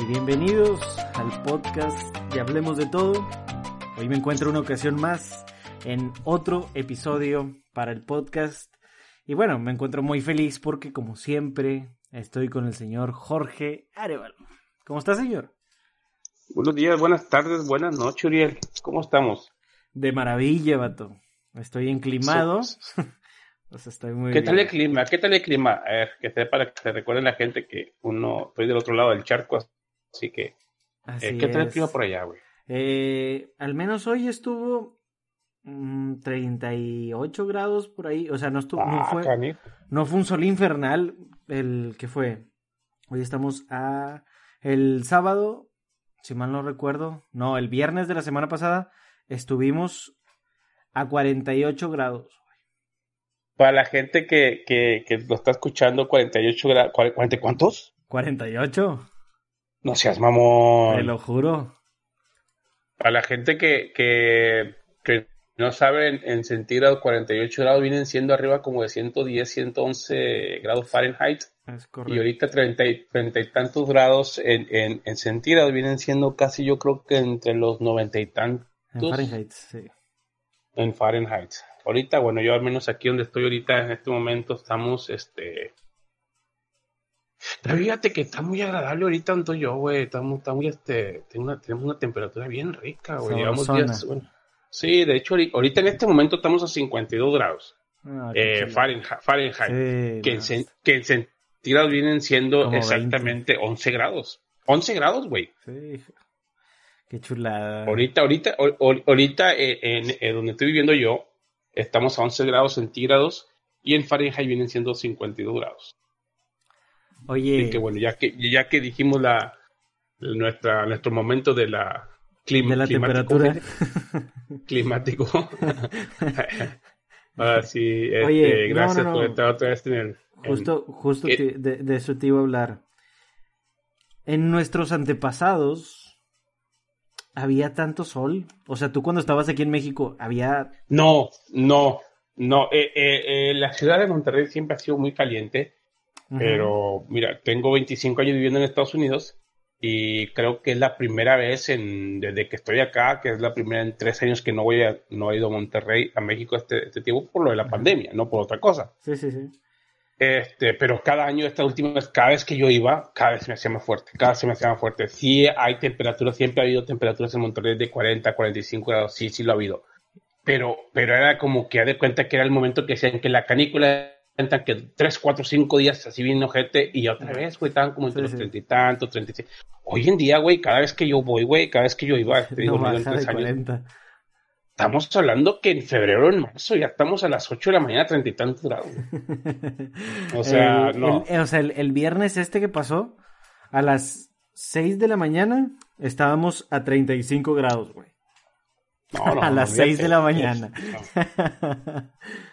y bienvenidos al podcast de Hablemos de Todo. Hoy me encuentro una ocasión más en otro episodio para el podcast y bueno, me encuentro muy feliz porque como siempre estoy con el señor Jorge Arevalo. ¿Cómo está señor? Buenos días, buenas tardes, buenas noches Uriel. ¿Cómo estamos? De maravilla, vato. Estoy enclimado. Pues estoy muy ¿Qué tal el clima? ¿Qué tal el clima? A ver, que sepa para que se recuerden la gente que uno estoy del otro lado del charco, así que eh, ¿qué por allá, güey? Eh, al menos hoy estuvo 38 mm, grados por ahí, o sea, no estuvo, no, ah, fue, no fue un sol infernal el que fue. Hoy estamos a el sábado, si mal no recuerdo, no, el viernes de la semana pasada estuvimos a 48 grados. Para la gente que, que, que lo está escuchando, 48 grados. ¿40 cuántos? 48. No seas mamón. Te lo juro. Para la gente que, que, que no sabe, en, en, centígrados, 48 grados vienen siendo arriba como de 110, 111 grados Fahrenheit. Es correcto. Y ahorita 30 y, 30 y tantos grados en, en, en, centígrados vienen siendo casi, yo creo que entre los 90 y tantos. En Fahrenheit, sí. En Fahrenheit ahorita, bueno, yo al menos aquí donde estoy ahorita en este momento estamos, este... Pero fíjate que está muy agradable ahorita donde yo, güey, estamos, está muy, este, tenemos una, temperatura bien rica, güey, llevamos días, sí, de hecho, ahorita en este momento estamos a 52 grados. Ah, eh, Fahrenheit, que, en, que centígrados vienen siendo exactamente 11 grados. 11 grados, güey. Sí. Qué chulada. Ahorita, ahorita, ahorita eh, en, donde estoy viviendo yo, estamos a 11 grados centígrados y en Fahrenheit vienen siendo 52 grados. Oye. que bueno, ya que, ya que dijimos la, nuestra, nuestro momento de la, clima, de la temperatura climático. ah, sí, este, Oye, gracias por estar otra vez en el. Justo, justo de eso te iba a hablar. En nuestros antepasados, había tanto sol? O sea, tú cuando estabas aquí en México, había... No, no, no. Eh, eh, eh, la ciudad de Monterrey siempre ha sido muy caliente, pero mira, tengo 25 años viviendo en Estados Unidos y creo que es la primera vez en, desde que estoy acá, que es la primera en tres años que no voy a, no he ido a Monterrey, a México este, este tiempo por lo de la pandemia, no por otra cosa. Sí, sí, sí. Este, pero cada año, esta última vez, cada vez que yo iba, cada vez me hacía más fuerte, cada vez se me hacía más fuerte. Sí hay temperaturas, siempre ha habido temperaturas en Monterrey de 40, 45 grados, sí, sí lo ha habido. Pero, pero era como que de cuenta que era el momento que decían que la canícula cuentan que 3, 4, 5 días así bien ojete y otra vez, güey, estaban como entre los treinta y tantos, 36. Hoy en día, güey, cada vez que yo voy, güey, cada vez que yo iba, te digo, no, tres años, Estamos hablando que en febrero, o en marzo, ya estamos a las 8 de la mañana, treinta y tantos grados. O sea, no. El, o sea, el, viernes este que pasó, a las 6 de la mañana, estábamos a 35 grados, güey. No, no, a las 6 de la mañana.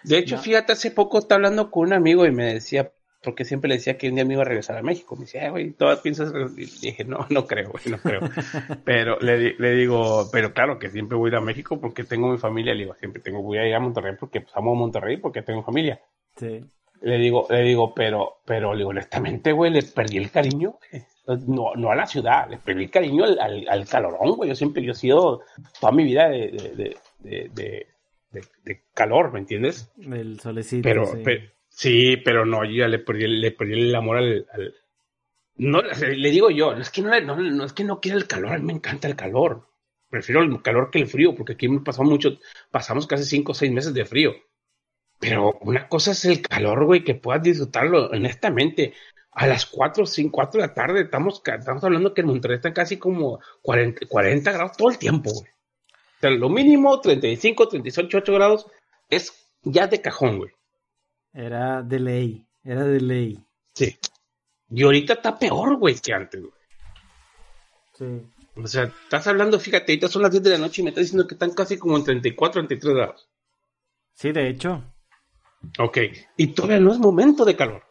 De hecho, fíjate, hace poco estaba hablando con un amigo y me decía, porque siempre le decía que un día me iba a regresar a México. Me decía, güey, todas piensas. Y dije, no, no creo, güey, no creo. pero le, le, digo, pero claro que siempre voy a ir a México porque tengo mi familia. Le digo, siempre tengo, voy a ir a Monterrey porque pues, amo Monterrey porque tengo familia. Sí. Le digo, le digo, pero, pero, le digo, honestamente, güey, le perdí el cariño. No, no a la ciudad, le perdí el cariño al, al, calorón, güey. Yo siempre, yo he sido toda mi vida de, de, de, de calor, ¿me entiendes? Del solecito. Pero, sí. pero Sí, pero no, yo ya le perdí, le perdí el amor al, No, le digo yo, es que no, no, es que no quiera el calor, a mí me encanta el calor. Prefiero el calor que el frío, porque aquí me pasó mucho, pasamos casi cinco o seis meses de frío. Pero una cosa es el calor, güey, que puedas disfrutarlo honestamente. A las 4 o 5, de la tarde estamos, estamos hablando que en Monterrey está casi como 40, 40 grados todo el tiempo, güey. O sea, lo mínimo 35, 38, 8 grados es ya de cajón, güey. Era de ley, era de ley. Sí. Y ahorita está peor, güey, que antes, güey. Sí. O sea, estás hablando, fíjate, ahorita son las 10 de la noche y me estás diciendo que están casi como en 34, 33 grados. Sí, de hecho. Ok. Y todavía no es momento de calor.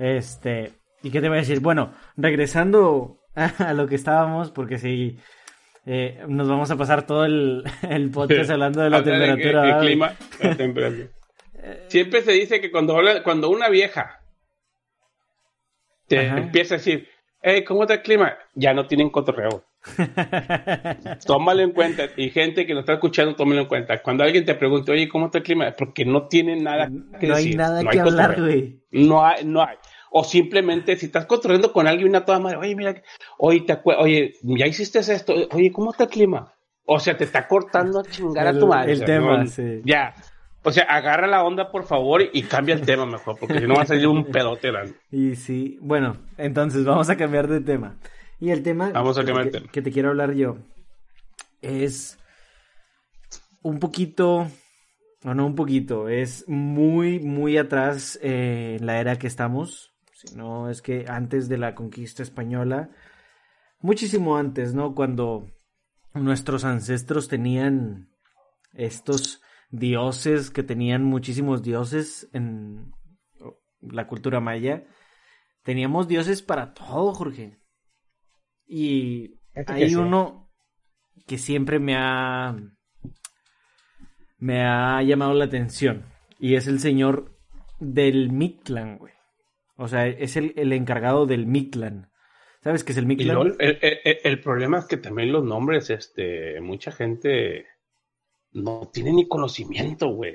Este. ¿Y qué te voy a decir? Bueno, regresando a, lo que estábamos, porque si eh, nos vamos a pasar todo el, el podcast hablando de la temperatura. El, clima, la temperatura. Siempre se dice que cuando, cuando una vieja te empieza a decir, hey, ¿cómo está el clima? Ya no tienen cotorreo. tómalo en cuenta. Y gente que lo está escuchando, tómalo en cuenta. Cuando alguien te pregunte, oye, ¿cómo está el clima? Porque no tienen nada que no decir. Hay nada que hablar, güey. No hay, no hay. O simplemente, si estás cotorreando con alguien una toda madre, oye, mira, oye, te oye, ya hiciste esto, oye, ¿cómo está el clima? O sea, te está cortando a chingar a tu madre. El tema, sí. Ya. O sea, agarra la onda, por favor, y cambia el tema mejor, porque si no va a salir un pedote grande. Y sí, bueno, entonces vamos a cambiar de tema. Y el tema, vamos a que, te quiero hablar yo es un poquito, o no un poquito, es muy, muy atrás eh, en la era que estamos. Si no, es que antes de la conquista española, muchísimo antes, ¿no? Cuando nuestros ancestros tenían estos dioses, que tenían muchísimos dioses en la cultura maya. Teníamos dioses para todo, Jorge. Y hay uno que siempre me ha me ha llamado la atención y es el señor del Mictlan, güey. O sea, es el, el, encargado del Mictlan. ¿Sabes qué es el Mictlan? El, el, el, problema es que también los nombres, este, mucha gente no tiene ni conocimiento, güey.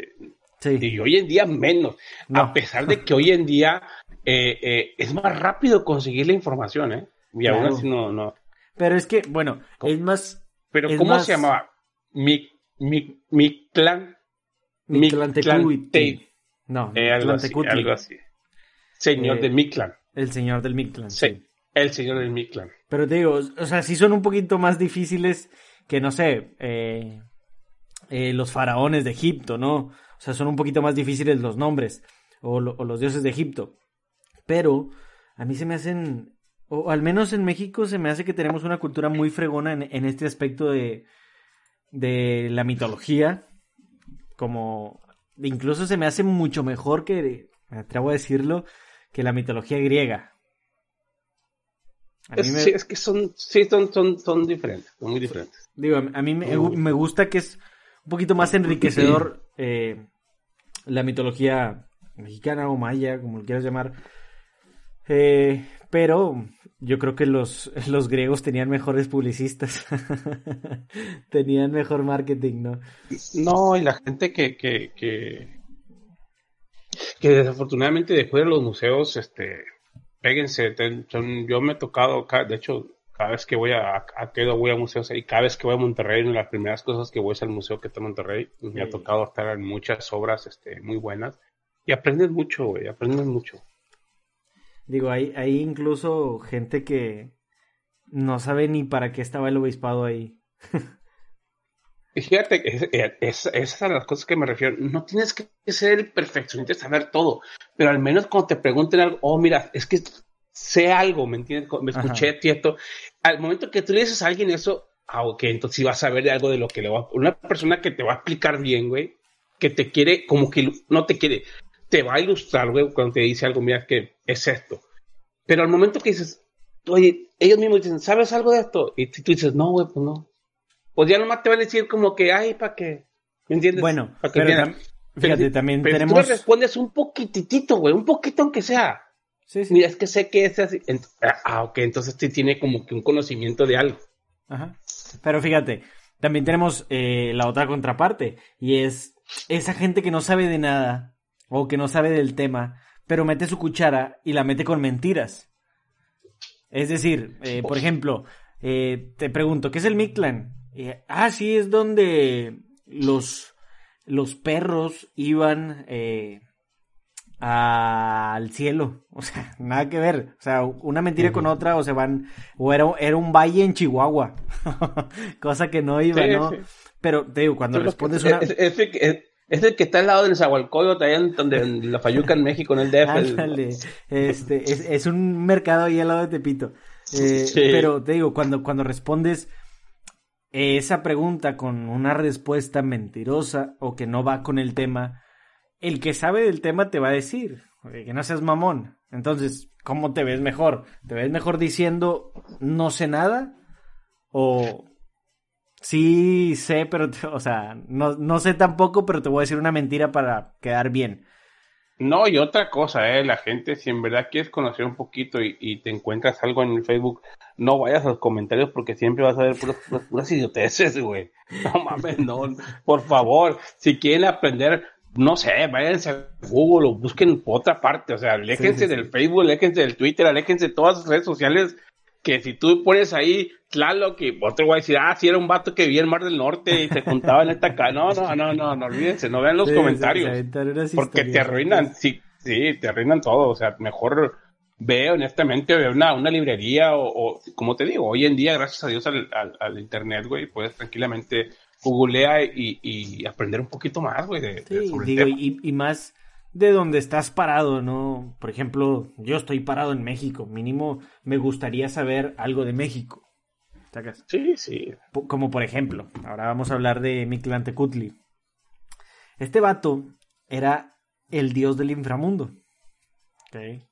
Sí. Y hoy en día menos. No. A pesar de que hoy en día eh, eh, es más rápido conseguir la información, ¿eh? Y claro. aún así no, no. Pero es que, bueno, ¿Cómo? es más. Pero ¿cómo más... se llamaba? Mi, mi, mi clan. Mi clan No, eh, algo, así, algo así. Señor de mi clan. El señor del Mictlan. Sí. sí. El señor del Mictlan. Pero te digo, o sea, sí son un poquito más difíciles que, no sé, eh, eh, los faraones de Egipto, ¿no? O sea, son un poquito más difíciles los nombres o, lo, o, los dioses de Egipto. Pero a mí se me hacen, o al menos en México se me hace que tenemos una cultura muy fregona en, en este aspecto de, de la mitología. Como incluso se me hace mucho mejor que, me atrevo a decirlo, que la mitología griega. Es, me... sí, es, que son, sí, son, son, son diferentes, son muy diferentes. Digo, a mí me, me gusta que es un poquito más enriquecedor eh, la mitología mexicana o maya, como lo quieras llamar. Eh, pero yo creo que los, los griegos tenían mejores publicistas. tenían mejor marketing, ¿no? No, y la gente que, que, que, que desafortunadamente después de los museos, este, péguense. Yo me he tocado, de hecho, cada vez que voy a, a Quedo voy a museos y cada vez que voy a Monterrey, una de las primeras cosas que voy es al museo que está en Monterrey. Me ha tocado estar en muchas obras este, muy buenas y aprendes mucho, güey, aprendes mucho. Digo, hay, hay incluso gente que no sabe ni para qué estaba el obispado ahí. fíjate, es, es, esas son las cosas que me refiero. No tienes que ser el perfeccionista y saber todo, pero al menos cuando te pregunten algo, oh, mira, es que sé algo, ¿me entiendes? Me escuché, tieto. Al momento que tú le dices a alguien eso, ah, ok, entonces sí vas a saber de algo de lo que le va a... Una persona que te va a explicar bien, güey, que te quiere, como que no te quiere, te va a ilustrar, güey, cuando te dice algo, mira, que es esto. Pero al momento que dices, oye, ellos mismos dicen, ¿sabes algo de esto? Y tú dices, no, güey, pues no. Pues ya nomás te van a decir como que, ay, ¿para qué? ¿Me entiendes? Bueno, ¿Pa que pero tam fíjate, pero, también pero tenemos... tú le respondes un poquitito, güey, un poquito aunque sea. Sí, sí. Mira, es que sé que es así. Ah, ok, entonces sí tiene como que un conocimiento de algo. Ajá. Pero fíjate, también tenemos eh, la otra contraparte, y es esa gente que no sabe de nada, o que no sabe del tema, pero mete su cuchara y la mete con mentiras. Es decir, eh, por ejemplo, eh, te pregunto, ¿qué es el Mictlan? Eh, ah, sí, es donde los, los perros iban al cielo. O sea, nada que ver. O sea, una mentira uh -huh. con otra, o se van, o era, era un valle en Chihuahua. Cosa que no iba, Sí, ¿no? sí. Pero te digo, cuando respondes es, una. es- es el que está al lado del en donde en la Fayuca en México, en el DF. Ándale, este, es, es un mercado ahí al lado de Tepito. Eh, Sí. Pero te digo, cuando, cuando respondes esa pregunta con una respuesta mentirosa o que no va con el tema, el que sabe del tema te va a decir, "Oye, que no seas mamón. Entonces, ¿cómo te ves mejor? ¿Te ves mejor diciendo no sé nada? ¿O sí sé, pero, te- o sea, no, no sé tampoco, pero te voy a decir una mentira para quedar bien? No, y otra cosa, eh, la gente, si en verdad quieres conocer un poquito y, te encuentras algo en el Facebook, no vayas a los comentarios porque siempre vas a ver puras, puras, idioteces, güey. No mames, no, por favor, si quieren aprender, no sé, váyanse a Google o busquen por otra parte, o sea, aléjense del Facebook, aléjense del Twitter, aléjense de todas las redes sociales que si tú pones ahí Tlaloc que otro a decir, ah, si era un vato que vivía en Mar del Norte y se juntaba en esta casa. No, no, no, no, no olvídense, no vean los comentarios. porque te arruinan, sí, sí, te arruinan todo. O sea, mejor ve honestamente, ve una, una librería o, como te digo, hoy en día, gracias a Dios al, al, internet, güey, puedes tranquilamente googlea y, y, aprender un poquito más, güey, de, digo, Y, y más de donde estás parado, ¿no? Por ejemplo, yo estoy parado en México, mínimo me gustaría saber algo de México. ¿Sacas? Sí, sí. Como por ejemplo, ahora vamos a hablar de Mictlantecutli. Este vato era el dios del inframundo. ¿okay?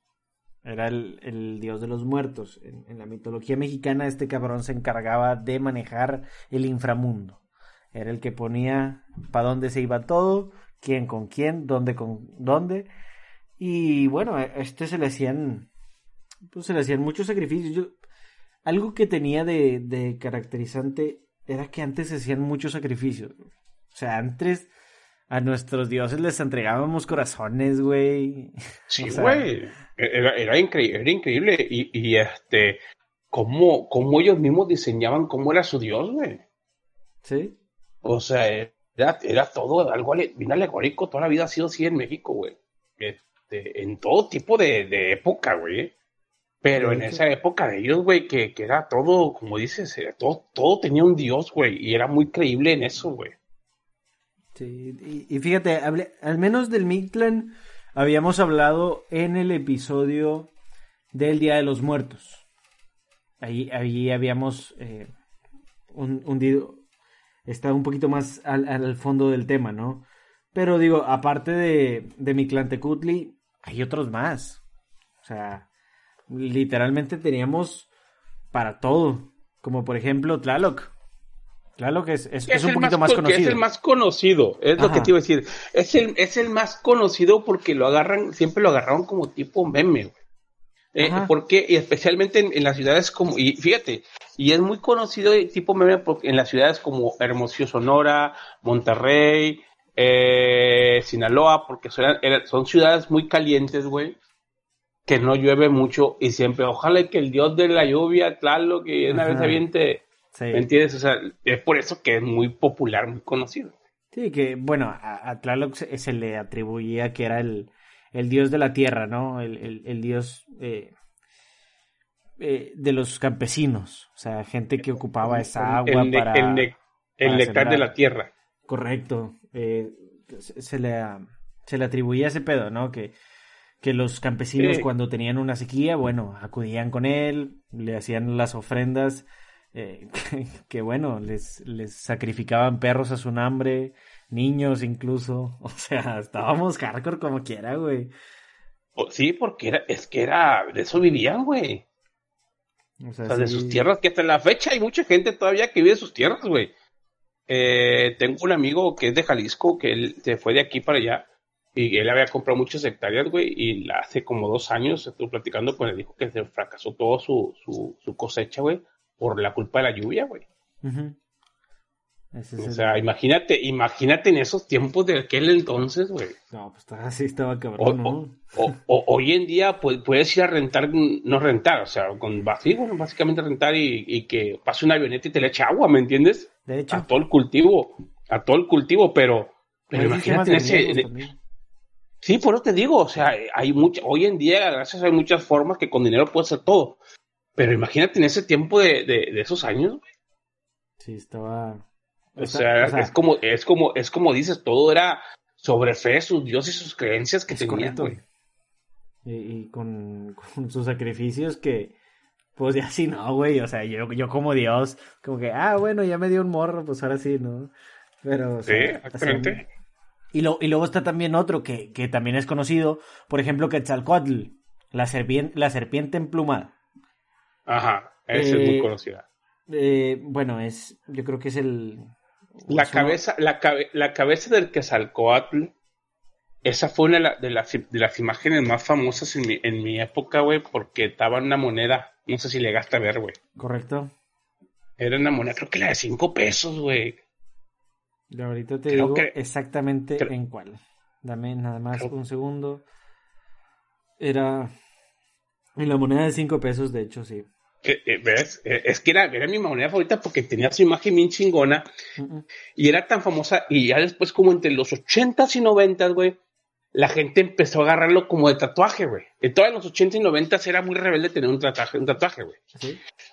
Era el, dios de los muertos. En, en la mitología mexicana, este cabrón se encargaba de manejar el inframundo. Era el que ponía para dónde se iba todo quién con quién, dónde con dónde. Y bueno, a este se le hacían, pues se le hacían muchos sacrificios. algo que tenía de, de caracterizante era que antes se hacían muchos sacrificios. O sea, antes a nuestros dioses les entregábamos corazones, güey. Sí, güey. era, era, era, increíble. Y, y este, cómo, cómo ellos mismos diseñaban cómo era su dios, güey. Sí. O sea, era, todo algo bien alegórico, toda la vida ha sido así en México, güey. Este, en todo tipo de, época, güey. Pero en esa época de ellos, güey, que, era todo, como dices, todo, todo tenía un dios, güey, y era muy creíble en eso, güey. Sí, y, fíjate, al menos del Mictlan habíamos hablado en el episodio del Día de los Muertos. Ahí, ahí habíamos eh, hundido, está un poquito más al, fondo del tema, ¿no? Pero digo, aparte de, de mi Tecutli, hay otros más. O sea, literalmente teníamos para todo. Como por ejemplo Tlaloc. Tlaloc es, es, un poquito más, conocido. Es el más conocido, es lo que te iba a decir. Es el, es el más conocido porque lo agarran, siempre lo agarraron como tipo meme, güey. Eh, porque, y especialmente en, las ciudades como, y fíjate, y es muy conocido tipo meme en las ciudades como Hermosillo, Sonora, Monterrey, eh, Sinaloa, porque son, son ciudades muy calientes, güey, que no llueve mucho y siempre, ojalá que el dios de la lluvia, claro, que una vez aviente, ¿me entiendes? O sea, es por eso que es muy popular, muy conocido. Sí, que bueno, a, Tlaloc se, le atribuía que era el, el dios de la tierra, ¿no? El, el, dios eh, eh, de los campesinos, o sea, gente que ocupaba esa agua para... El, nectar de la tierra. Correcto. Eh, se, le, se le atribuía ese pedo, ¿no? Que, que los campesinos cuando tenían una sequía, bueno, acudían con él, le hacían las ofrendas, que, que, bueno, les, les sacrificaban perros a su nombre, niños incluso. O sea, estábamos hardcore como quiera, güey. Sí, porque era, es que era, de eso vivían, güey. O sea, de sus tierras, que hasta la fecha hay mucha gente todavía que vive de sus tierras, güey. Eh, tengo un amigo que es de Jalisco, que él se fue de aquí para allá, y él había comprado muchas hectáreas, güey, y hace como dos años estuve platicando con él, dijo que se fracasó todo su, su, su cosecha, güey, por la culpa de la lluvia, güey o sea, imagínate, imagínate en esos tiempos de aquel entonces, güey. No, pues así estaba cabrón, ¿no? O, hoy en día pues, puedes ir a rentar, no rentar, o sea, con bueno, básicamente rentar y, que pase una avioneta y te le eche agua, ¿me entiendes? De hecho. A todo el cultivo, a todo el cultivo, pero, pero imagínate ese... sí, por eso te digo, o sea, hay mucha, hoy en día, gracias hay muchas formas que con dinero puedes hacer todo. Pero imagínate en ese tiempo de, de, de esos años, güey. Sí, estaba o sea, es como, es como, es como dices, todo era sobre fe, sus dioses y sus creencias que tenían, güey. Y, con, sus sacrificios que, pues ya sí no, güey. O sea, yo, yo como Dios, como que, ah, bueno, ya me dio un morro, pues ahora sí, ¿no? Pero. sí, exactamente. y, lo, y luego está también otro que, que también es conocido, por ejemplo, Quetzalcoatl, la serpiente, la serpiente emplumada. Ajá, esa es muy eh, conocida. Eh, bueno, es, yo creo que es el, la cabeza, la, la cabeza del Quetzalcoatl esa fue una de, las, de las imágenes más famosas en mi, en mi época, güey, porque estaba en una moneda. No sé si le gasta ver, güey. Correcto. Era una moneda, creo que la de cinco pesos, güey. ahorita te digo exactamente en cuál. Dame nada más un segundo. Era en la moneda de cinco pesos, de hecho, sí. Eh, ¿Ves? Eh, es que era, era mi moneda favorita porque tenía su imagen bien chingona y era tan famosa. Y ya después, como entre los ochentas y noventas, güey, la gente empezó a agarrarlo como de tatuaje, güey. En todos los 80 y 90 era muy rebelde tener un tatuaje, un tatuaje, güey.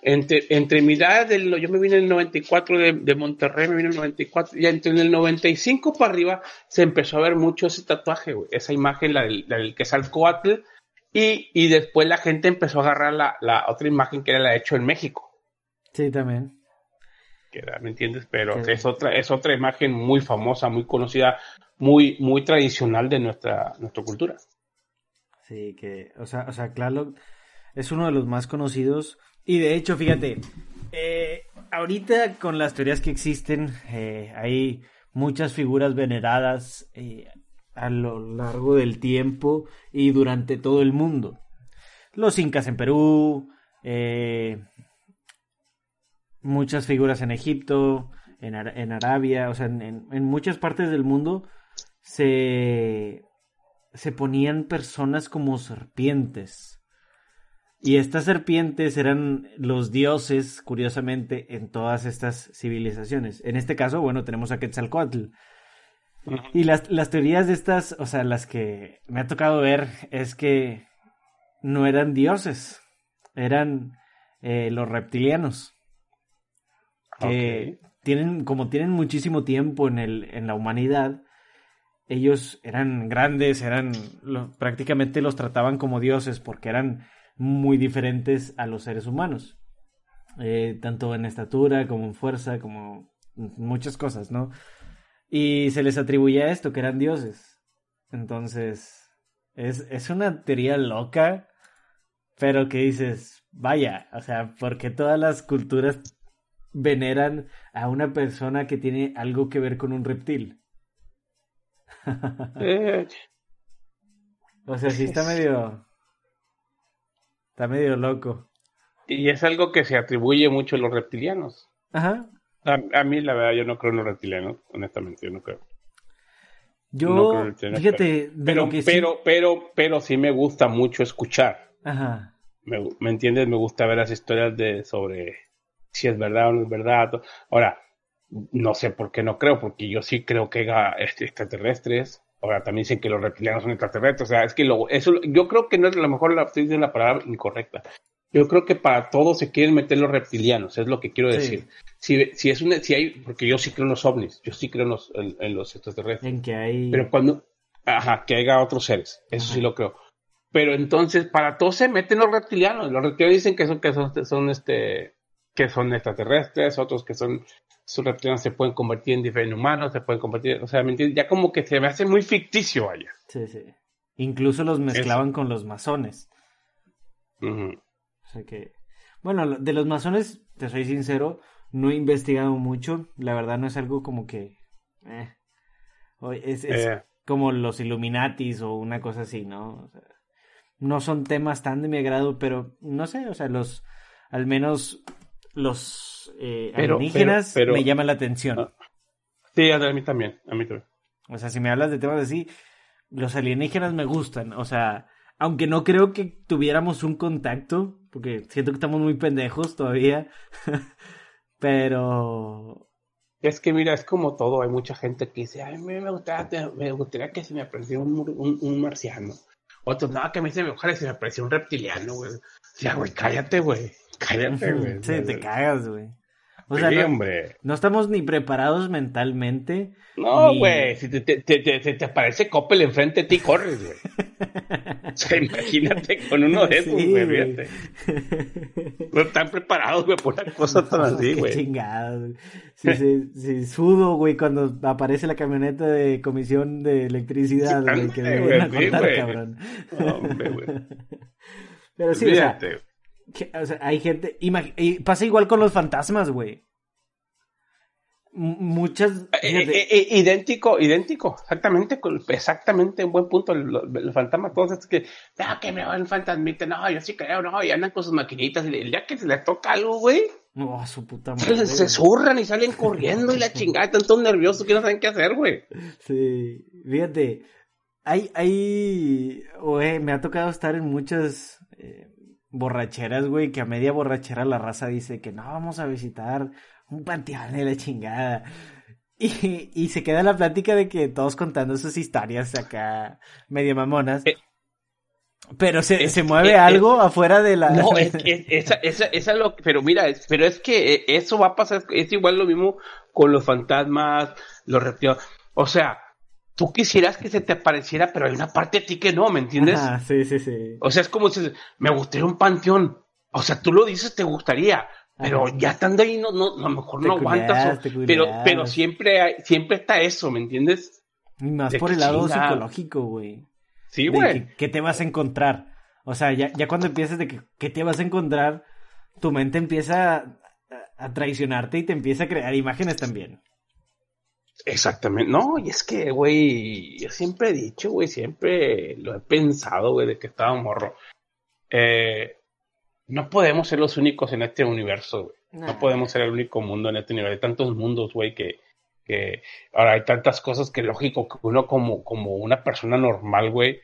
Entre, entre mi edad, del, yo me vine en el 94 de, de Monterrey, me vine en el 94, y entre el 95 para arriba se empezó a ver mucho ese tatuaje, güey. Esa imagen, la del, la del Quetzalcoatl, y, y después la gente empezó a agarrar la, la otra imagen que era la hecho en México. Sí, también. ¿Me entiendes? Pero es otra, es otra imagen muy famosa, muy conocida, muy, muy tradicional de nuestra, nuestra cultura. Sí, que, o sea, o sea, claro, es uno de los más conocidos. Y de hecho, fíjate, eh, ahorita con las teorías que existen, eh, hay muchas figuras veneradas eh, a lo largo del tiempo y durante todo el mundo. Los incas en Perú, eh, muchas figuras en Egipto, en, en Arabia, o sea, en, en, muchas partes del mundo se, se ponían personas como serpientes. Y estas serpientes eran los dioses, curiosamente, en todas estas civilizaciones. En este caso, bueno, tenemos a Quetzalcoatl. Y las, las teorías de estas, o sea, las que me ha tocado ver es que no eran dioses, eran eh, los reptilianos. Que tienen, como tienen muchísimo tiempo en, el, en la humanidad, ellos eran grandes, eran prácticamente los trataban como dioses porque eran muy diferentes a los seres humanos, eh, tanto en estatura como en fuerza, como muchas cosas, ¿no? Y se les atribuía esto, que eran dioses. Entonces, es, es una teoría loca, pero que dices, vaya, o sea, porque todas las culturas veneran a una persona que tiene algo que ver con un reptil. Eh. O sea, sí está medio. Está medio loco. Y es algo que se atribuye mucho a los reptilianos. Ajá. A, mí, la verdad, yo no creo en los reptilianos, honestamente, yo no creo. Yo, fíjate, pero, pero, pero, pero, sí me gusta mucho escuchar. Ajá. Me, ¿Me entiendes? Me gusta ver las historias de sobre si es verdad o no es verdad. Ahora, no sé por qué no creo, porque yo sí creo que hay este, extraterrestres. Ahora también dicen que los reptilianos son extraterrestres. O sea, es que lo, eso, yo creo que no es a lo mejor la, estoy la palabra incorrecta. Yo creo que para todo se quieren meter los reptilianos, es lo que quiero decir. Si, si es una, si hay, porque yo sí creo en los ovnis, yo sí creo en los, en, los extraterrestres. En que hay. Pero cuando, ajá, que haya otros seres, eso sí lo creo. Pero entonces, para todo se meten los reptilianos. Los reptilianos dicen que son, que son, son este, que son extraterrestres, otros que son sus reptilianos se pueden convertir en diferentes humanos, se pueden convertir, o sea, ya como que se me hace muy ficticio allá. Sí, sí. Incluso los mezclaban con los masones. O sea que, bueno, de los masones, te soy sincero, no he investigado mucho, la verdad no es algo como que, eh, es, eh. como los Illuminatis o una cosa así, ¿no? O sea, no son temas tan de mi agrado, pero no sé, o sea, los, al menos los eh, alienígenas me llaman la atención. Ah, sí, a mí también, a mí también. O sea, si me hablas de temas así, los alienígenas me gustan. O sea, aunque no creo que tuviéramos un contacto, porque siento que estamos muy pendejos todavía, pero... Es que mira, es como todo, hay mucha gente que dice, ay, me, me, gustaría, me gustaría que se me apareciera un, un, marciano. Otros, no, que a mí se me ojalá se me apareciera un reptiliano, güey. Ya, güey, cállate, güey. Cállate, güey. Sí, te cagas, güey. O sea, no, hombre. no estamos ni preparados mentalmente. No, güey. Si te, te, te, te, aparece Coppel enfrente de ti, corres, güey. o sea, imagínate con uno de esos, güey. Fíjate. No están preparados, güey, por una cosa tan así, güey. Chingados. Si, si, si, sudo, güey, cuando aparece la camioneta de comisión de electricidad, güey, que me a contar, cabrón. No, hombre, güey. Pero sí, Fíjate. o sea o sea, hay gente. Pasa igual con los fantasmas, güey. muchas... Eh, eh, eh, idéntico, idéntico, exactamente, exactamente, un buen punto, el, fantasma, todos es que, no, que me va el fantasmita, no, yo sí creo, no, y andan con sus maquinitas, y el día que se les toca algo, güey, no, su puta madre. Se, zurran y salen corriendo y la chingada, están todos nerviosos que no saben qué hacer, güey. Sí, fíjate, hay, hay, güey, me ha tocado estar en muchas borracheras, güey, que a media borrachera la raza dice que no, vamos a visitar un panteón de la chingada. Y, y se queda la plática de que todos contando sus historias acá, medio mamonas. Eh, pero se, se mueve algo afuera de la. No, es, esa, esa, esa lo pero mira, pero es que eh, eso va a pasar, es igual lo mismo con los fantasmas, los reptiles. O sea, tú quisieras que se te apareciera, pero hay una parte de ti que no, ¿me entiendes? Ah, sí, sí, sí. O sea, es como si me gustaría un panteón. O sea, tú lo dices, te gustaría, pero ya estando ahí, no, no, a lo mejor no aguantas. pero, pero siempre, hay, siempre está eso, ¿me entiendes? Y más por el lado psicológico, güey. Sí, güey. ¿Qué te vas a encontrar? O sea, ya, ya cuando empiezas de que ¿qué te vas a encontrar, tu mente empieza a, a traicionarte y te empieza a crear imágenes también. Exactamente. No, y es que, güey, yo siempre he dicho, güey, siempre lo he pensado, güey, de que estaba morro. Eh, no podemos ser los únicos en este universo, güey. No podemos ser el único mundo en este universo. Hay tantos mundos, güey, que, que ahora hay tantas cosas que lógico que uno como, como una persona normal, güey,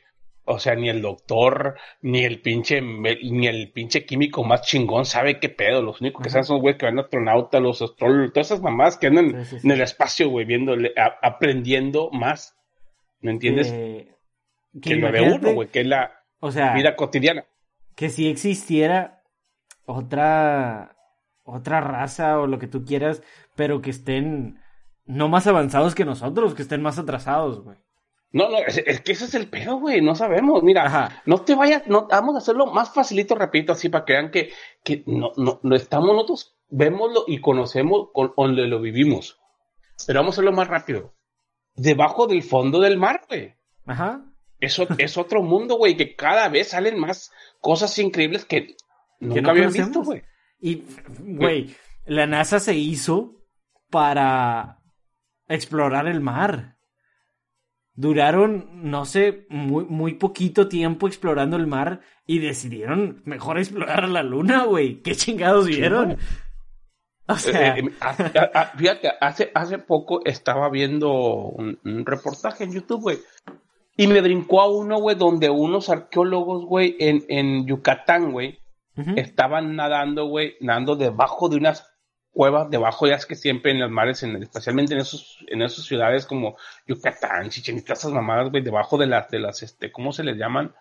o sea, ni el doctor, ni el pinche, ni el pinche químico más chingón sabe qué pedo. Los únicos que saben son güey que van astronautas, los astrólogos, todas esas mamás que andan en el espacio, güey, viéndole, aprendiendo más. ¿Me entiendes? que lo de uno, güey, que es la vida cotidiana. Que si existiera otra, otra raza o lo que tú quieras, pero que estén no más avanzados que nosotros, que estén más atrasados, güey. No, no, es, que ese es el pedo, güey, no sabemos. Mira, no te vayas, no, vamos a hacerlo más facilito, repito, así para que vean que, que no, no, no estamos nosotros, vémoslo y conocemos con, donde lo vivimos. Pero vamos a hacerlo más rápido. Debajo del fondo del mar, güey. Ajá. Eso es otro mundo, güey, que cada vez salen más cosas increíbles que Nunca había visto, güey. Y, güey, la NASA se hizo para explorar el mar. Duraron, no sé, muy, muy poquito tiempo explorando el mar y decidieron mejor explorar la luna, güey. ¿Qué chingados vieron? O sea... Eh, eh, fíjate, hace, hace poco estaba viendo un, un reportaje en YouTube, güey. Y me brincó a uno, güey, donde unos arqueólogos, güey, en, en Yucatán, güey, estaban nadando, güey, nadando debajo de unas cuevas, debajo ya es que siempre en los mares, en, especialmente en esos, en esas ciudades como Yucatán, Chichen Itza, esas mamadas, güey, debajo de las, de las, este, ¿cómo se les llaman?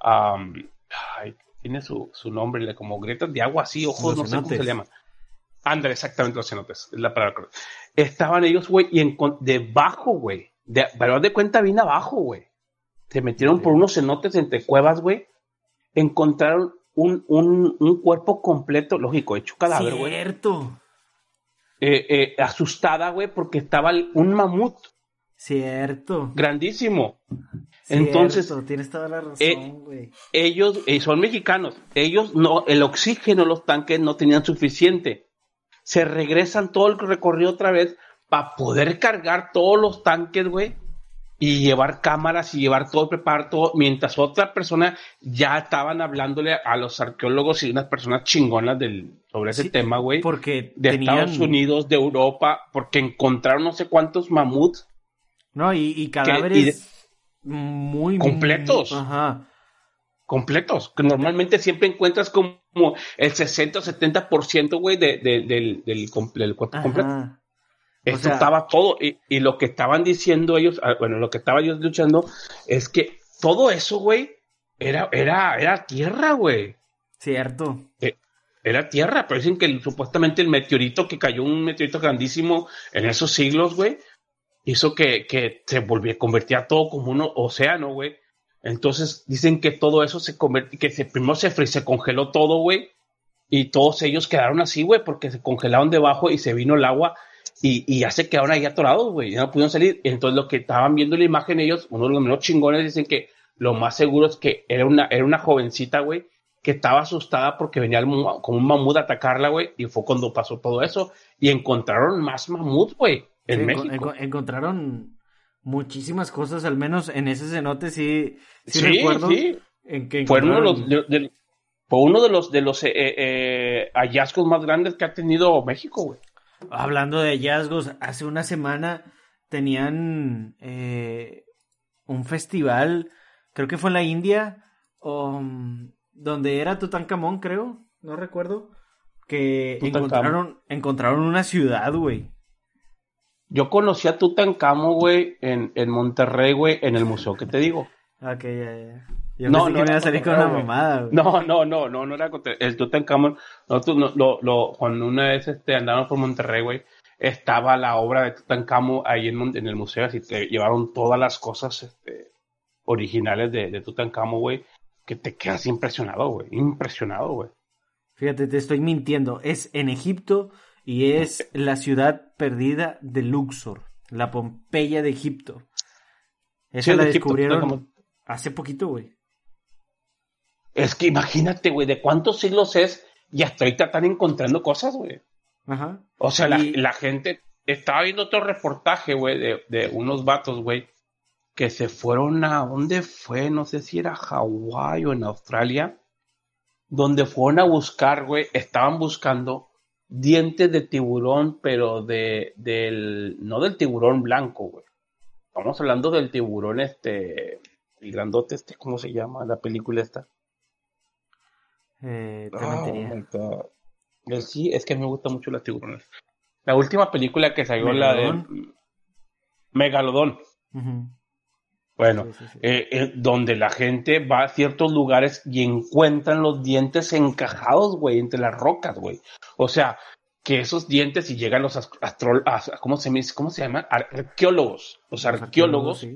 ay, tiene su, su nombre, como gretas de agua así, ojos, no sé cómo se llaman. André, exactamente los cenotes, es la palabra Estaban ellos, güey, y en, debajo, güey, de, pero de cuenta bien abajo, güey. Se metieron por unos cenotes entre cuevas, güey. Encontraron un, un, un cuerpo completo, lógico, hecho cadáver, güey. Cierto. Eh, eh, asustada, güey, porque estaba un mamut. Cierto. Grandísimo. Entonces. Tienes toda la razón, eh, ellos son mexicanos. Ellos no, el oxígeno, los tanques no tenían suficiente. Se regresan todo el recorrido otra vez para poder cargar todos los tanques, güey y llevar cámaras y llevar todo, preparar todo, mientras otra persona ya estaban hablándole a los arqueólogos y unas personas chingonas del, sobre ese tema, güey. Porque de Estados Unidos, de Europa, porque encontraron no sé cuántos mamuts. No, y, cadáveres muy completos. ajá. Completos, que normalmente siempre encuentras como el 60 o 70% güey, de, de, del, del, cuerpo completo. Esto estaba todo, y, lo que estaban diciendo ellos, ah, bueno, lo que estaban ellos luchando es que todo eso, güey, era, era, era tierra, güey. Cierto. Eh, era tierra, pero dicen que supuestamente el meteorito que cayó, un meteorito grandísimo en esos siglos, güey, hizo que, que se volvía, convertía todo como un océano, güey. Entonces dicen que todo eso se convirtió, que se, primero se, se congeló todo, güey, y todos ellos quedaron así, güey, porque se congelaron debajo y se vino el agua y, y ya se quedaron ahí atorados, güey, ya no pudieron salir. Entonces, lo que estaban viendo la imagen ellos, uno de los menos chingones, dicen que lo más seguro es que era una, era una jovencita, güey, que estaba asustada porque venía como un mamut a atacarla, güey, y fue cuando pasó todo eso. Y encontraron más mamuts, güey, en México. encontraron muchísimas cosas, al menos en ese cenote sí, sí, recuerdo. En que fue uno de los, fue uno de los, de los eh, eh, hallazgos más grandes que ha tenido México, güey. Hablando de hallazgos, hace una semana tenían eh, un festival, creo que fue en la India, um, donde era Tutankamón, creo, no recuerdo, que encontraron, encontraron una ciudad, güey. Yo conocí a Tutankamón, güey, en, en Monterrey, güey, en el museo que te digo. Ok, ya, ya. Yo no, no que iba a salir con una mamada, güey. No, no, no, no, no era contra el Tutankamón. Nosotros, no, lo, lo, cuando una vez este, andamos por Monterrey, güey, estaba la obra de Tutankamón ahí en, en el museo, así te llevaron todas las cosas este, originales de, de Tutankamón, güey, que te quedas impresionado, güey, impresionado, güey. Fíjate, te estoy mintiendo, es en Egipto y es la ciudad perdida de Luxor, la Pompeya de Egipto. Esa la descubrieron hace poquito, güey. Es que imagínate, güey, de cuántos siglos es y hasta ahorita están encontrando cosas, güey. Ajá. O sea, la, gente estaba viendo otro reportaje, güey, de, de, unos vatos, güey, que se fueron a, ¿dónde fue? No sé si era Hawái o en Australia, donde fueron a buscar, güey, estaban buscando dientes de tiburón, pero de, del, no del tiburón blanco, güey. Estamos hablando del tiburón, este, el grandote, este, ¿cómo se llama la película esta? Eh, te eh, sí, es que me gusta mucho las tiburones. La última película que salió, la de Megalodón. Bueno, eh, eh, donde la gente va a ciertos lugares y encuentran los dientes encajados, güey, entre las rocas, güey. O sea, que esos dientes y llegan los astro ¿cómo se, ¿cómo se llaman? Arqueólogos, los arqueólogos,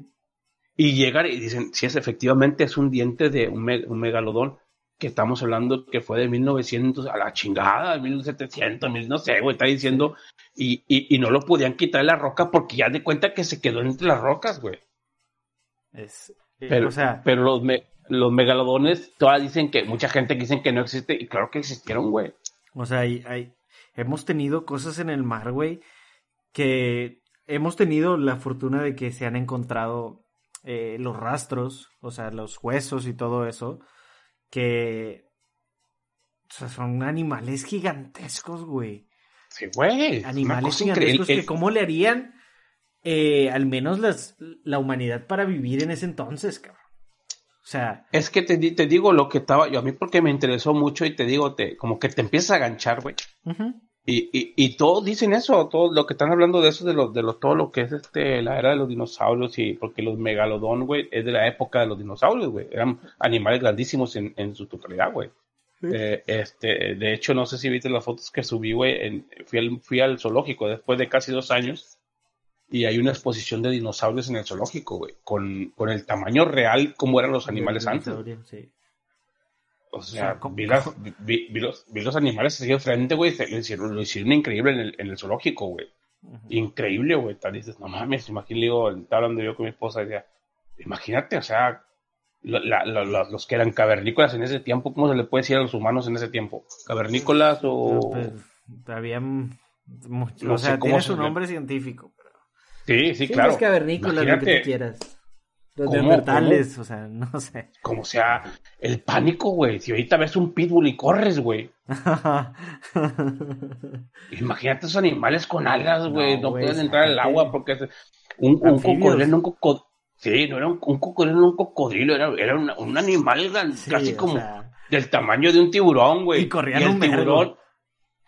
y llegan y dicen, si es efectivamente es un diente de un megalodón, que estamos hablando que fue de 1900 a la chingada, de 1700, no sé, güey, está diciendo, y, y, no lo podían quitar de la roca porque ya de cuenta que se quedó entre las rocas, güey. Es, eh, pero, o sea, pero los, los megalodones, todas dicen que, mucha gente dicen que no existe, y claro que existieron, güey. O sea, hay, hay, hemos tenido cosas en el mar, güey, que hemos tenido la fortuna de que se han encontrado eh, los rastros, o sea, los huesos y todo eso, que o sea, son animales gigantescos, güey. Sí, güey. Animales gigantescos que cómo le harían eh, al menos las, la humanidad para vivir en ese entonces, cabrón. O sea. Es que te, te, digo lo que estaba yo, a mí porque me interesó mucho y te digo, te, como que te empiezas a ganchar, güey. Y, y, y, todos dicen eso, todo lo que están hablando de eso, de lo, de lo, todo lo que es este, la era de los dinosaurios y porque los megalodón, güey, es de la época de los dinosaurios, güey. Eran animales grandísimos en, en su totalidad, güey. Eh, este, de hecho, no sé si viste las fotos que subí, güey, fui al, fui al zoológico después de casi dos años y hay una exposición de dinosaurios en el zoológico, güey, con, con el tamaño real como eran los animales antes. Sí. O sea, vi, los, vi, los, animales así de frente, güey, lo hicieron, lo hicieron increíble en el, en el zoológico, güey. Increíble, güey. Tal dices, no mames, imagínate, digo, estaba hablando yo con mi esposa, decía, imagínate, o sea, los que eran cavernícolas en ese tiempo, ¿cómo se le puede decir a los humanos en ese tiempo? ¿Cavernícolas o...? Pues, todavía, o sea, tiene su nombre científico. Pero... Sí, sí, claro. Es cavernícolas, lo que tú quieras. Los neandertales, o sea, no sé. Como sea, el pánico, güey. Si ahorita ves un pitbull y corres, güey. Imagínate esos animales con alas, güey. No, pueden entrar al agua porque un, un cocodrilo, no un cocodrilo. Sí, no era un, cocodrilo, no un cocodrilo, era, era un animal casi como del tamaño de un tiburón, güey. Y corrían un tiburón.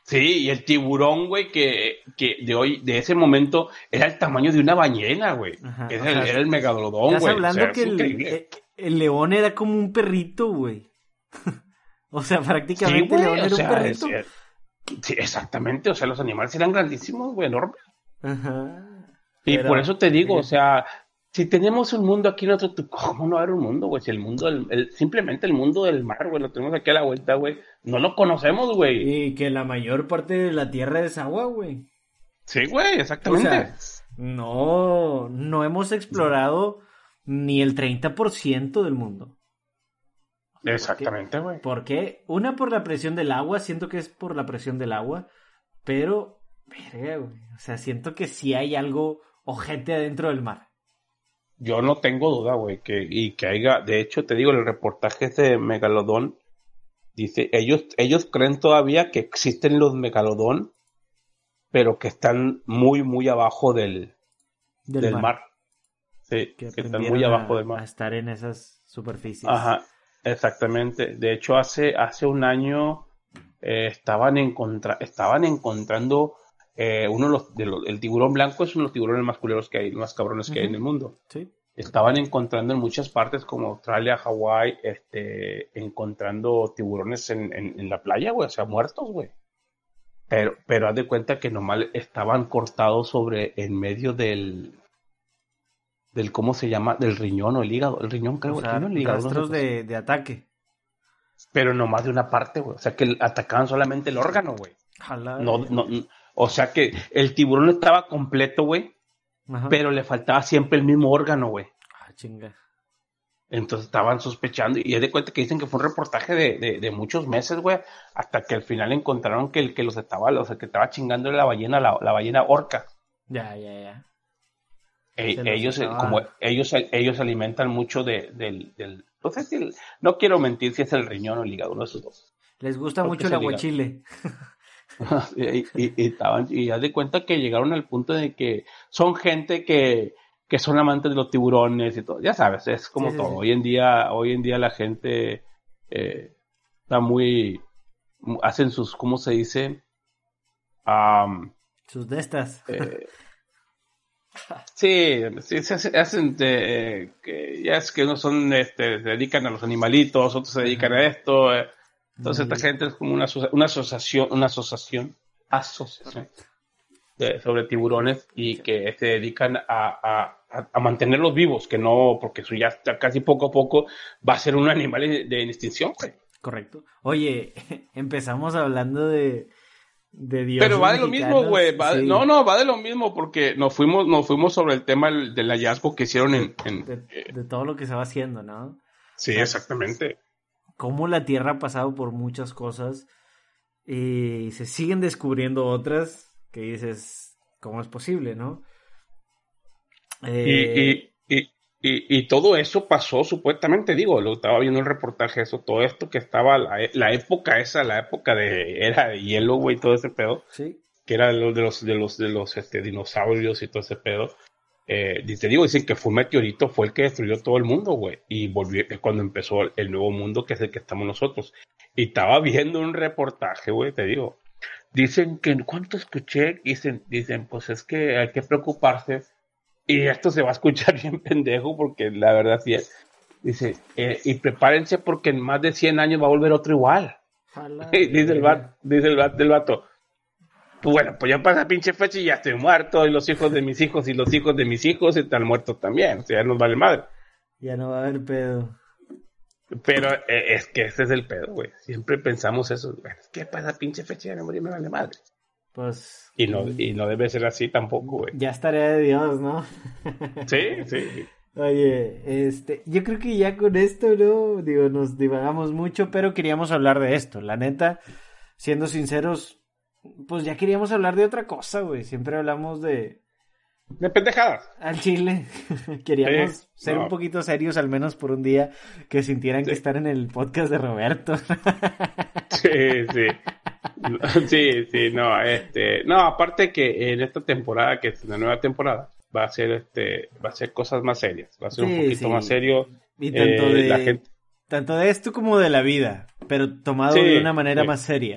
Sí, y el tiburón, güey, que, que de hoy, de ese momento, era el tamaño de una bañera, güey. Era, el megalodón, güey. hablando que eh, el, león era como un perrito, güey. o sea, prácticamente el león era un perrito. sí, exactamente. O sea, los animales eran grandísimos, güey, enormes. Ajá. Y por eso te digo, o sea, si tenemos un mundo aquí nosotros, ¿cómo no haber un mundo, güey? Si el mundo, el, simplemente el mundo del mar, güey, lo tenemos aquí a la vuelta, güey, no lo conocemos, güey. Y que la mayor parte de la tierra es agua, güey. Sí, güey, exactamente. O sea, no, no hemos explorado ni el 30% del mundo. Exactamente, güey. ¿Por qué? Una por la presión del agua, siento que es por la presión del agua, pero, o sea, siento que sí hay algo ojete adentro del mar. Yo no tengo duda, güey, que, y que haya, de hecho, te digo, el reportaje de Megalodón dice, ellos, ellos creen todavía que existen los Megalodón, pero que están muy, muy abajo del, del, mar. Sí, que, están muy abajo del mar. A estar en esas superficies. Ajá, exactamente. De hecho, hace, hace un año eh, estaban, encontra estaban encontrando eh, uno de los, el tiburón blanco es uno de los tiburones más culeros que hay, más cabrones que hay en el mundo. Sí. Estaban encontrando en muchas partes como Australia, Hawái, este, encontrando tiburones en, en, la playa, güey, o sea, muertos, güey. Pero, pero haz de cuenta que nomás estaban cortados sobre, en medio del, del, ¿cómo se llama? Del riñón o el hígado. El riñón, creo, el riñón, el hígado. Rastros de, de ataque. Pero nomás de una parte, güey. O sea, que atacaban solamente el órgano, güey. No, no, o sea que el tiburón estaba completo, güey. Pero le faltaba siempre el mismo órgano, güey. Ah, chinga. Entonces estaban sospechando y es de cuenta que dicen que fue un reportaje de, de, muchos meses, güey, hasta que al final encontraron que el que los estaba, o sea, que estaba chingando la ballena, la, ballena orca. Ya, ya, ya. E, ellos, como ellos, ellos alimentan mucho de, del, del no, sé no quiero mentir si es el riñón o el hígado, uno de esos dos. Les gusta mucho el aguachile. y, y, estaban, y ya de cuenta que llegaron al punto de que son gente que, que son amantes de los tiburones y todo. Ya sabes, es como todo. Hoy en día, hoy en día la gente eh, está muy, hacen sus, ¿cómo se dice? sus de estas. Eh, sí, sí, se hacen, de, que ya es que no son, este, se dedican a los animalitos, otros se dedican a esto. Eh, entonces esta gente es como una, una asociación, una asociación, asociación sobre tiburones y que se dedican a, a, mantenerlos vivos, que no, porque eso ya casi poco a poco va a ser un animal de, extinción, Correcto. Oye, empezamos hablando de, de Dios. Pero va de lo mismo, güey. No, no, va de lo mismo porque nos fuimos, nos fuimos sobre el tema del hallazgo que hicieron en... de, todo lo que se va haciendo, ¿no? Sí, exactamente cómo la Tierra ha pasado por muchas cosas y se siguen descubriendo otras que dices, ¿cómo es posible, no? Y, y, todo eso pasó supuestamente, digo, lo estaba viendo el reportaje, eso, todo esto que estaba, la, época esa, la época de, era de hielo, güey, todo ese pedo. Sí. Que era de los, de los, de los, de los este, dinosaurios y todo ese pedo eh, te digo, dicen que fue un meteorito, fue el que destruyó todo el mundo, güey. Y volvió, es cuando empezó el nuevo mundo, que es el que estamos nosotros. Y estaba viendo un reportaje, güey, te digo. Dicen que, ¿cuánto escuché? Dicen, dicen, pues es que hay que preocuparse. Y esto se va a escuchar bien pendejo, porque la verdad sí es. Dice, eh, y prepárense porque en más de 100 años va a volver otro igual. dice el dice el vato, el vato pues bueno, pues ya pasa pinche fecha y ya estoy muerto, y los hijos de mis hijos y los hijos de mis hijos están muertos también, o sea, ya nos vale madre. Ya no va a haber pedo. Pero eh, es que ese es el pedo, güey. Siempre pensamos eso. Bueno, ¿qué pasa pinche fecha? Ya no morir, me vale madre. Pues. Y no, y no debe ser así tampoco, güey. Ya estaré de Dios, ¿no? sí, sí. Oye, este, yo creo que ya con esto, ¿no? Digo, nos divagamos mucho, pero queríamos hablar de esto. La neta, siendo sinceros, pues ya queríamos hablar de otra cosa, güey. Siempre hablamos de. De pendejadas. Al chile. queríamos ser un poquito serios, al menos por un día, que sintieran que estar en el podcast de Roberto. sí, sí. Sí, sí, no, este, no, aparte que en esta temporada, que es la nueva temporada, va a ser este, va a ser cosas más serias, va a ser un poquito más serio. Y tanto eh, de, la gente, tanto de esto como de la vida, pero tomado de una manera más seria.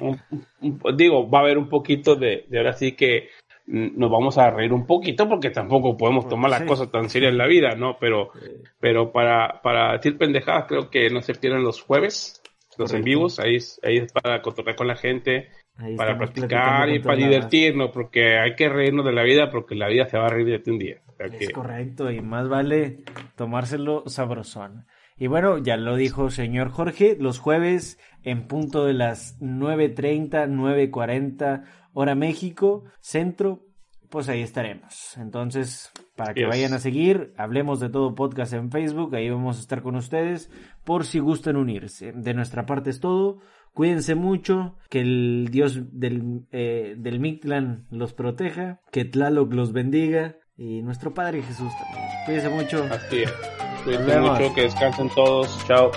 digo, va a haber un poquito de, de ahora sí que nos vamos a reír un poquito porque tampoco podemos tomar las cosas tan serias en la vida, ¿no? Pero, pero para, para decir pendejadas creo que no se pierdan los jueves, los en vivos, ahí, ahí es para cotorrear con la gente, para practicar y para divertirnos, porque hay que reírnos de la vida porque la vida se va a reír de ti un día. es correcto, y más vale tomárselo sabrosón. Y bueno, ya lo dijo señor Jorge, los jueves en punto de las 9.30, 9.40 hora México, centro, pues ahí estaremos. Entonces, para que vayan a seguir, hablemos de todo podcast en Facebook, ahí vamos a estar con ustedes por si gustan unirse. De nuestra parte es todo. Cuídense mucho, que el Dios del, eh, del Mictlan los proteja, que Tlaloc los bendiga y nuestro Padre Jesús también. Cuídense mucho. Así es. Cuídense mucho, que descansen todos. Chao.